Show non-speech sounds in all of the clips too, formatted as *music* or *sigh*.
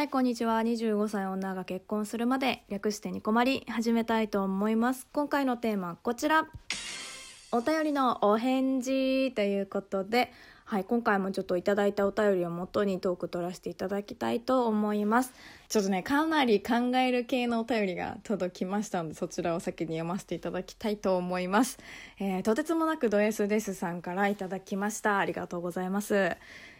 はい、こんにちは。25歳女が結婚するまで略してに困り始めたいと思います。今回のテーマはこちら。お便りのお返事ということで、はい、今回もちょっといただいたお便りをもとにトーク取らせていただきたいと思います。ちょっとね、かなり考える系のお便りが届きましたので、そちらを先に読ませていただきたいと思います。えーとてつもなくド S ですさんからいただきました。ありがとうございます。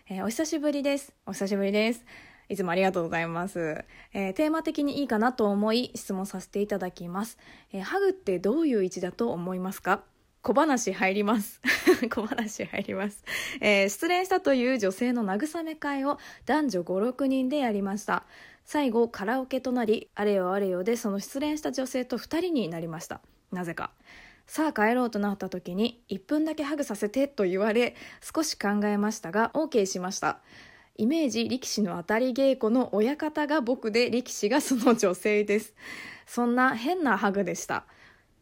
えーお久しぶりです。お久しぶりです。いつもありがとうございます。えーテーマ的にいいかなと思い質問させていただきます。えーハグってどういう位置だと思いますか？小話入ります。*laughs* 小話入ります、えー失恋したという女性の慰め会を男女5、6人でやりました。最後カラオケとなり、あれよあれよでその失恋した女性と2人になりました。なぜか。さあ帰ろうとなった時に1分だけハグさせてと言われ少し考えましたが OK しましたイメージ力士の当たり稽古の親方が僕で力士がその女性です。*laughs* そんな変なハグでした。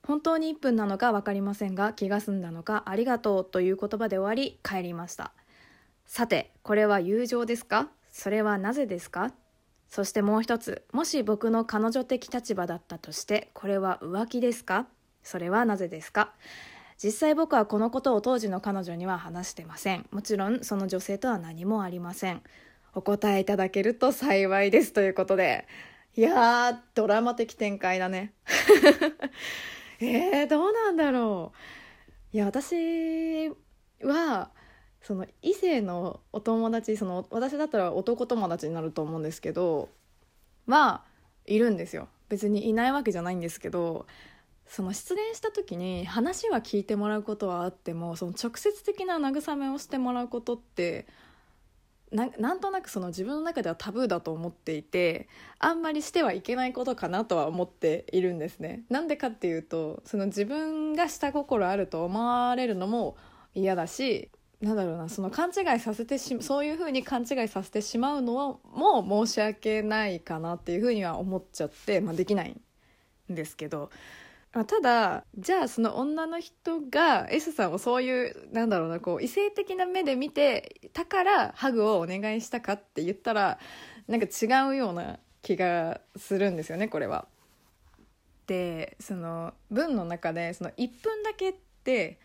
本当に1分なのか分かりませんが気が済んだのかありがとうという言葉で終わり帰りました。さてこれは友情ですか？それはなぜですか？そしてもう一つもし僕の彼女的立場だったとしてこれは浮気ですか？それはなぜですか？実際僕はこのことを当時の彼女には話してません。もちろんその女性とは何もありません。お答えいただけると幸いですということで。いやードラマ的展開だね。*laughs* えー、どうなんだろう。いや私はその異性のお友達その私だったら男友達になると思うんですけどはいるんですよ。別にいないわけじゃないんですけどその失恋した時に話は聞いてもらうことはあってもその直接的な慰めをしてもらうことってななんとなくその自分の中ではタブーだと思っていてあんまりしてはいけないことかなとは思っているんですね。なんでかっていうとその自分が下心あると思われるのも嫌だしなんだろうなその勘違いさせてしそういうふうに勘違いさせてしまうのはもう申し訳ないかなっていうふうには思っちゃって、まあ、できないんですけどまあただじゃあその女の人が S さんをそういうなんだろうなこう異性的な目で見てたからハグをお願いしたかって言ったらなんか違うような気がするんですよねこれは。でその文の中でその1分だけって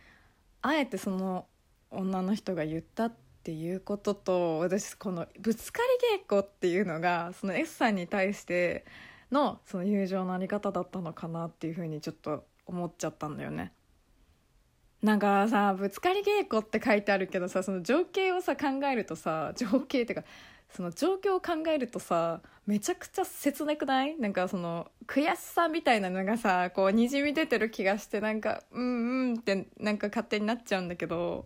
あえてその女の人が言ったっていうことと私このぶつかり稽古っていうのがその S さんに対してのその友情のあり方だったのかなっていうふうにちょっと思っちゃったんだよね。なんかさぶつかり稽古って書いてあるけどさその情景をさ考えるとさ情景っていうかその状況を考えるとさめちゃくちゃ切なくない？なんかその悔しさみたいなのがさこうにじみ出てる気がしてなんかうんうんってなんか勝手になっちゃうんだけど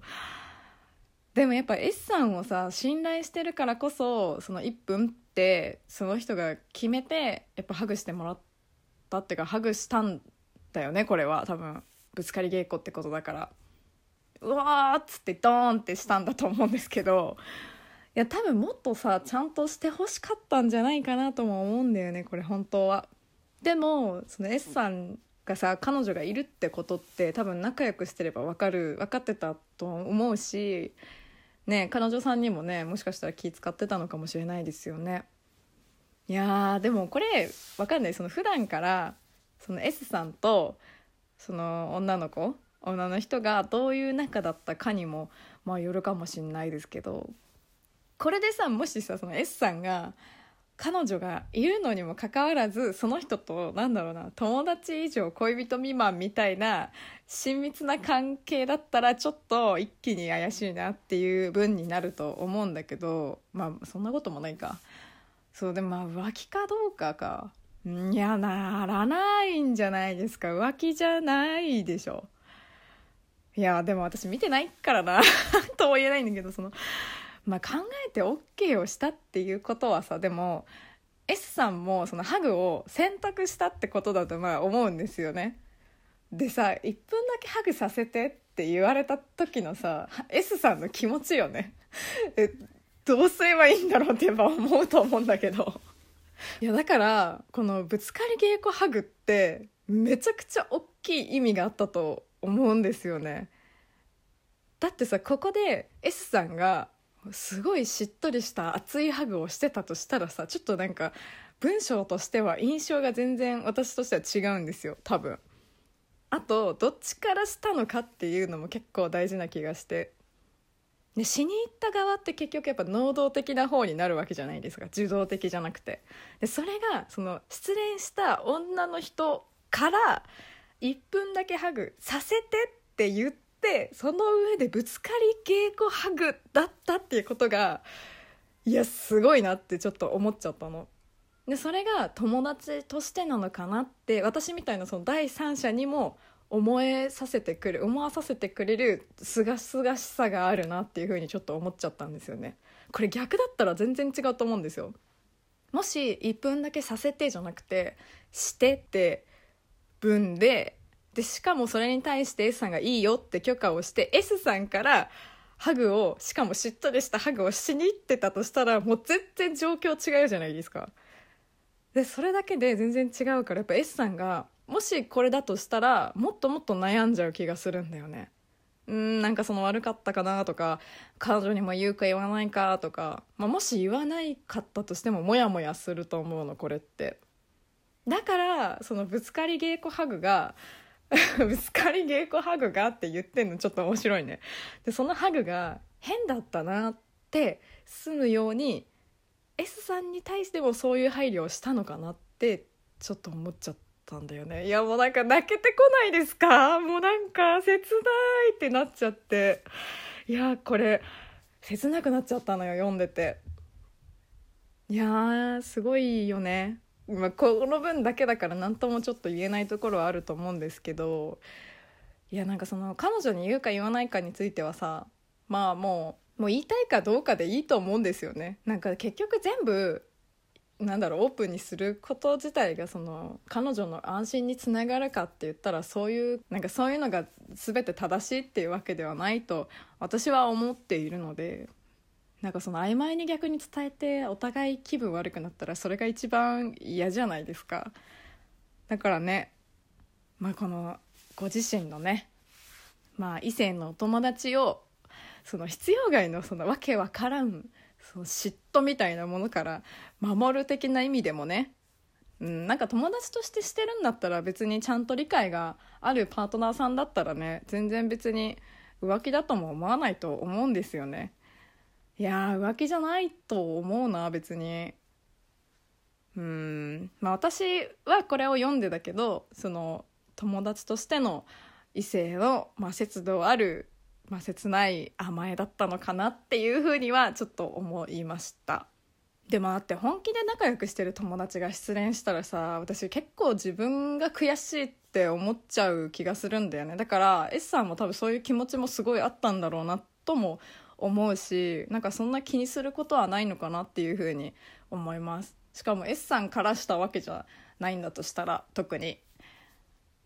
でもやっぱ S さんをさ信頼してるからこそその1分ってその人が決めてやっぱハグしてもらったっていうかハグしたんだよねこれは。多分ぶつかり稽古ってことだから。うわーっつってドーンってしたんだと思うんですけど。いや多分もっとさちゃんとしてほしかったんじゃないかなとも思うんだよねこれ本当は。でもその S さんがさ彼女がいるってことって多分仲良くしてれば分かる分かってたと思うしね彼女さんにもねもしかしたら気使ってたのかもしれないですよね。いやーでもこれわかんないその普段からその S さんとその女の子女の人がどういう仲だったかにもまあよるかもしんないですけどこれでさもしさその S さんが彼女がいるのにもかかわらずその人となんだろうな友達以上恋人未満みたいな親密な関係だったらちょっと一気に怪しいなっていう分になると思うんだけどまあそんなこともないか。そうでもまあ浮気かどうかかいやならないんじゃないですか。浮気じゃないでしょ。いやでも私見てないからな *laughs* とも言えないんだけどそのまあ、考えて OK をしたっていうことはさでも S さんもそのハグを選択したってことだとまあ思うんですよね。でさ1分だけハグさせてって言われた時のさ S さんの気持ちよね。えどうすればいいんだろうってやっぱ思うと思うんだけど。いやだからこのぶつかり稽古ハグってめちゃくちゃ大きい意味があったと思うんですよね。だってさここで S さんがすごいしっとりした熱いハグをしてたとしたらさちょっとなんか文章としては印象が全然私としては違うんですよ多分。あとどっちからしたのかっていうのも結構大事な気がして。で死に行った側って結局やっぱ能動的な方になるわけじゃないですか。受動的じゃなくて。でそれがその失恋した女の人から1分だけハグさせてって言ってその上でぶつかり稽古ハグだったっていうことがいやすごいなってちょっと思っちゃったの。でそれが友達としてなのかなって私みたいなその第三者にも思えさせてくる思わさせてくれるすがすがしさがあるなっていうふうにちょっと思っちゃったんですよねこれ逆だったら全然違うと思うんですよもし1分だけさせてじゃなくてしてって文ででしかもそれに対して S さんがいいよって許可をして S さんからハグをしかもしっとりしたハグをしに行ってたとしたらもう全然状況違うじゃないですか。でそれだけで全然違うからやっぱ S さんがもしこれだとしたらもっともっと悩んじゃう気がするんだよね。うんなんかその悪かったかなとか彼女にも言うか言わないかとか、まあ、もし言わないかったとしてもモヤモヤすると思うのこれって。だからそのぶつかり稽古ハグが *laughs* ぶつかり稽古ハグがって言ってんのちょっと面白いね。でそのハグが変だったなって済むように S さんに対してもそういう配慮をしたのかなってちょっと思っちゃったんだよね。いやもうなんか泣けてこないですか？もうなんか切ないってなっちゃって。いやこれ切なくなっちゃったのよ読んでて。いやすごいよね、まあ、この分だけだから何ともちょっと言えないところはあると思うんですけどいやなんかその彼女に言うか言わないかについてはさまあもうもう言いたいかどうかでいいと思うんですよね。なんか結局全部なんだろうオープンにすること自体がその彼女の安心につながるかって言ったらそういうなんかそういうのが全て正しいっていうわけではないと私は思っているのでなんかその曖昧に逆に伝えてお互い気分悪くなったらそれが一番嫌じゃないですか。だからねまあこのご自身のねまあ異性のお友達をその必要外のそのわけわからんその嫉妬みたいなものから守る的な意味でもね、うん、なんか友達としてしてるんだったら別にちゃんと理解があるパートナーさんだったらね全然別に浮気だとも思わないと思うんですよね。いや浮気じゃないと思うな別に。うん。まあ私はこれを読んでだけどその友達としての異性の、まあ、節度あるまあ、切ない甘えだったのかなっていうふうにはちょっと思いました。でもだって本気で仲良くしてる友達が失恋したらさ私結構自分が悔しいって思っちゃう気がするんだよね。だから S さんも多分そういう気持ちもすごいあったんだろうなとも思うしなんかそんな気にすることはないのかなっていうふうに思います。しかも S さんからしたわけじゃないんだとしたら特に。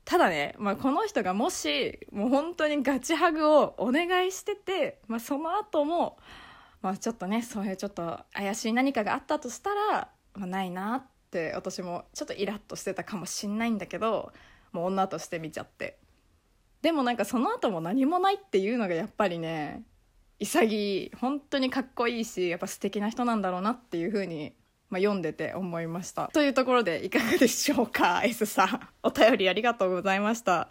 ただね、まあ、この人がもしもう本当にガチハグをお願いしてて、まあ、その後も、まあ、ちょっとねそういうちょっと怪しい何かがあったとしたら、まあ、ないなって私もちょっとイラッとしてたかもしんないんだけどもう女として見ちゃって。でもなんかその後も何もないっていうのがやっぱりね潔い本当にかっこいいしやっぱ素敵な人なんだろうなっていうふうにまあ、読んでて思いました。というところでいかがでしょうか *laughs* ?S さん。お便りありがとうございました。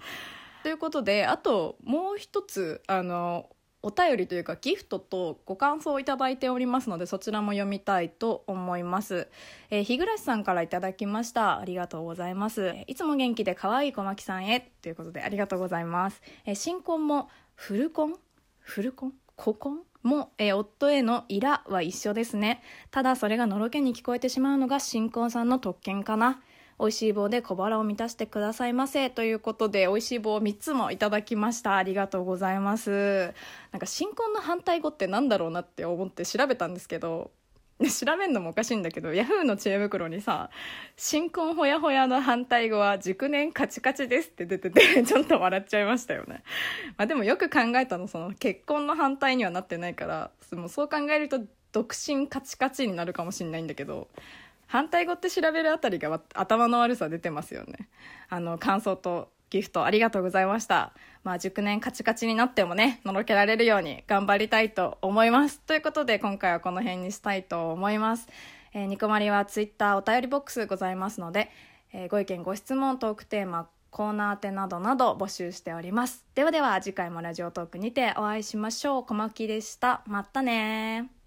ということで、あともう一つ、あの、お便りというかギフトとご感想をいただいておりますのでそちらも読みたいと思います。えー、日暮さんからいただきました。ありがとうございます。いつも元気で可愛い小牧さんへということでありがとうございます。えー、新婚もフルコンフルコン古婚も、えー、夫へのイラは一緒ですね。ただそれがのろけに聞こえてしまうのが新婚さんの特権かな。美味しい棒で小腹を満たしてくださいませ。ということで、美味しい棒を3つもいただきました。ありがとうございます。なんか新婚の反対語って何だろうなって思って調べたんですけど、*laughs* 調べんのもおかしいんだけど、ヤフーの知恵袋にさ、新婚ほやほやの反対語は熟年カチカチですって出てて、*laughs* ちょっと笑っちゃいましたよね。まあでもよく考えたの、その結婚の反対にはなってないから、もそう考えると独身カチカチになるかもしれないんだけど、反対語って調べるあたりが頭の悪さ出てますよね。あの、感想とギフトありがとうございました。まあ熟年カチカチになってもねのろけられるように頑張りたいと思います。ということで今回はこの辺にしたいと思います。えー、ニコマリはツイッターお便りボックスございますので、えー、ご意見ご質問トークテーマコーナー宛などなど募集しております。ではでは次回もラジオトークにてお会いしましょう。小牧でした。またね